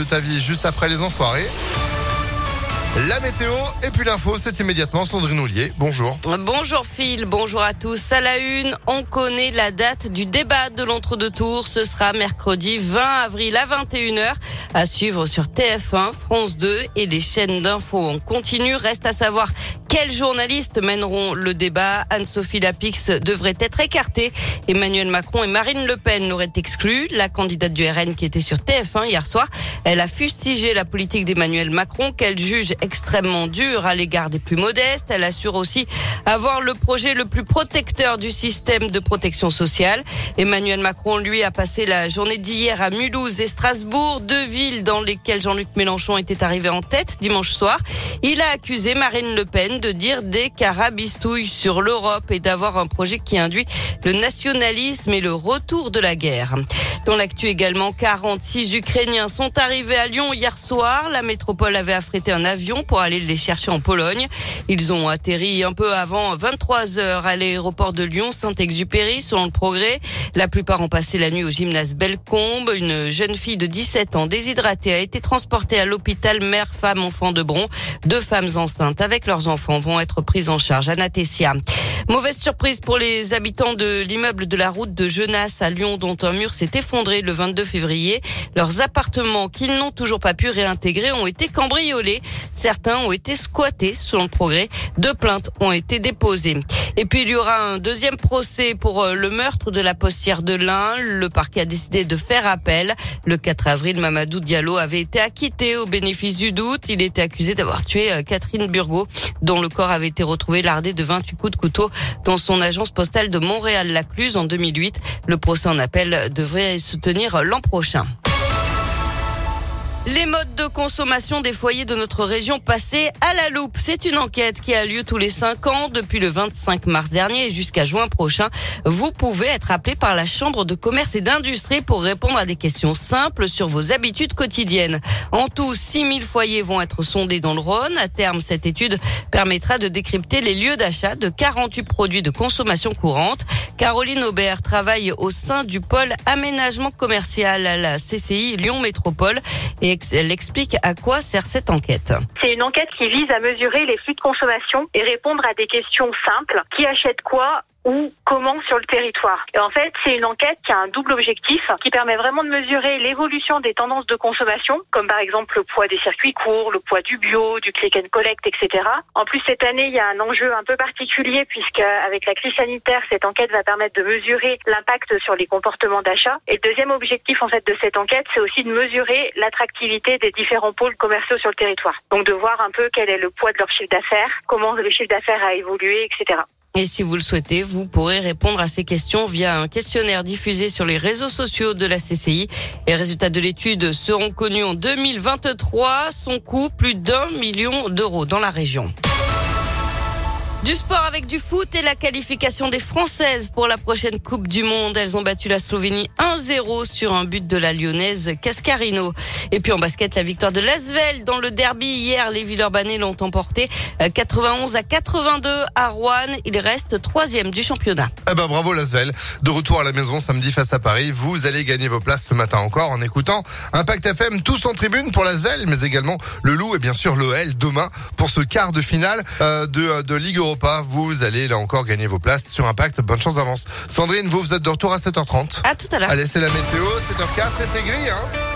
de ta vie juste après les enfoirés. La météo et puis l'info, c'est immédiatement Sandrine Ollier. Bonjour. Bonjour Phil, bonjour à tous. À la une, on connaît la date du débat de l'entre-deux tours. Ce sera mercredi 20 avril à 21h à suivre sur TF1, France 2 et les chaînes d'infos. On continue. Reste à savoir quels journalistes mèneront le débat Anne-Sophie Lapix devrait être écartée. Emmanuel Macron et Marine Le Pen l'auraient exclu. La candidate du RN qui était sur TF1 hier soir, elle a fustigé la politique d'Emmanuel Macron qu'elle juge extrêmement dure à l'égard des plus modestes. Elle assure aussi avoir le projet le plus protecteur du système de protection sociale. Emmanuel Macron, lui, a passé la journée d'hier à Mulhouse et Strasbourg, deux villes dans lesquelles Jean-Luc Mélenchon était arrivé en tête dimanche soir. Il a accusé Marine Le Pen de dire des carabistouilles sur l'Europe et d'avoir un projet qui induit le nationalisme et le retour de la guerre. Dans l'actu également, 46 Ukrainiens sont arrivés à Lyon hier soir. La métropole avait affrété un avion pour aller les chercher en Pologne. Ils ont atterri un peu avant 23 heures à l'aéroport de Lyon, Saint-Exupéry, selon le progrès. La plupart ont passé la nuit au gymnase Bellecombe. Une jeune fille de 17 ans déshydratée a été transportée à l'hôpital mère, femme, enfant de Bron. Deux femmes enceintes avec leurs enfants vont être prises en charge. Anatessia. Mauvaise surprise pour les habitants de l'immeuble de la route de Genasse à Lyon dont un mur s'est effondré le 22 février. Leurs appartements qu'ils n'ont toujours pas pu réintégrer ont été cambriolés. Certains ont été squattés selon le progrès. Deux plaintes ont été déposées. Et puis il y aura un deuxième procès pour euh, le meurtre de la postière de l'Ain. Le parquet a décidé de faire appel. Le 4 avril, Mamadou Diallo avait été acquitté au bénéfice du doute. Il était accusé d'avoir tué euh, Catherine Burgot, dont le corps avait été retrouvé lardé de 28 coups de couteau dans son agence postale de Montréal-Lacluse en 2008. Le procès en appel devrait se tenir l'an prochain. Les modes de consommation des foyers de notre région passés à la loupe. C'est une enquête qui a lieu tous les cinq ans depuis le 25 mars dernier jusqu'à juin prochain. Vous pouvez être appelé par la Chambre de commerce et d'industrie pour répondre à des questions simples sur vos habitudes quotidiennes. En tout, 6000 foyers vont être sondés dans le Rhône. À terme, cette étude permettra de décrypter les lieux d'achat de 48 produits de consommation courante. Caroline Aubert travaille au sein du pôle aménagement commercial à la CCI Lyon Métropole et elle explique à quoi sert cette enquête. C'est une enquête qui vise à mesurer les flux de consommation et répondre à des questions simples. Qui achète quoi ou comment sur le territoire. Et en fait, c'est une enquête qui a un double objectif, qui permet vraiment de mesurer l'évolution des tendances de consommation, comme par exemple le poids des circuits courts, le poids du bio, du click and collect, etc. En plus, cette année, il y a un enjeu un peu particulier puisque avec la crise sanitaire, cette enquête va permettre de mesurer l'impact sur les comportements d'achat. Et le deuxième objectif, en fait, de cette enquête, c'est aussi de mesurer l'attractivité des différents pôles commerciaux sur le territoire. Donc, de voir un peu quel est le poids de leur chiffre d'affaires, comment le chiffre d'affaires a évolué, etc. Et si vous le souhaitez, vous pourrez répondre à ces questions via un questionnaire diffusé sur les réseaux sociaux de la CCI. Les résultats de l'étude seront connus en 2023. Son coût, plus d'un million d'euros dans la région. Du sport avec du foot et la qualification des Françaises pour la prochaine Coupe du Monde. Elles ont battu la Slovénie 1-0 sur un but de la Lyonnaise Cascarino. Et puis en basket, la victoire de Lasvel dans le derby hier. Les Villeurbanais l'ont emporté 91 à 82 à Rouen. Il reste troisième du championnat. Eh ben bravo Lasvel. De retour à la maison samedi face à Paris. Vous allez gagner vos places ce matin encore en écoutant Impact FM tous en tribune pour Lasvel, mais également le Loup et bien sûr l'OL demain pour ce quart de finale euh, de, de Ligue pas, vous allez là encore gagner vos places sur Impact. Bonne chance d'avance. Sandrine, vous, vous êtes de retour à 7h30. À tout à l'heure. Allez, c'est la météo, 7h04 et c'est gris, hein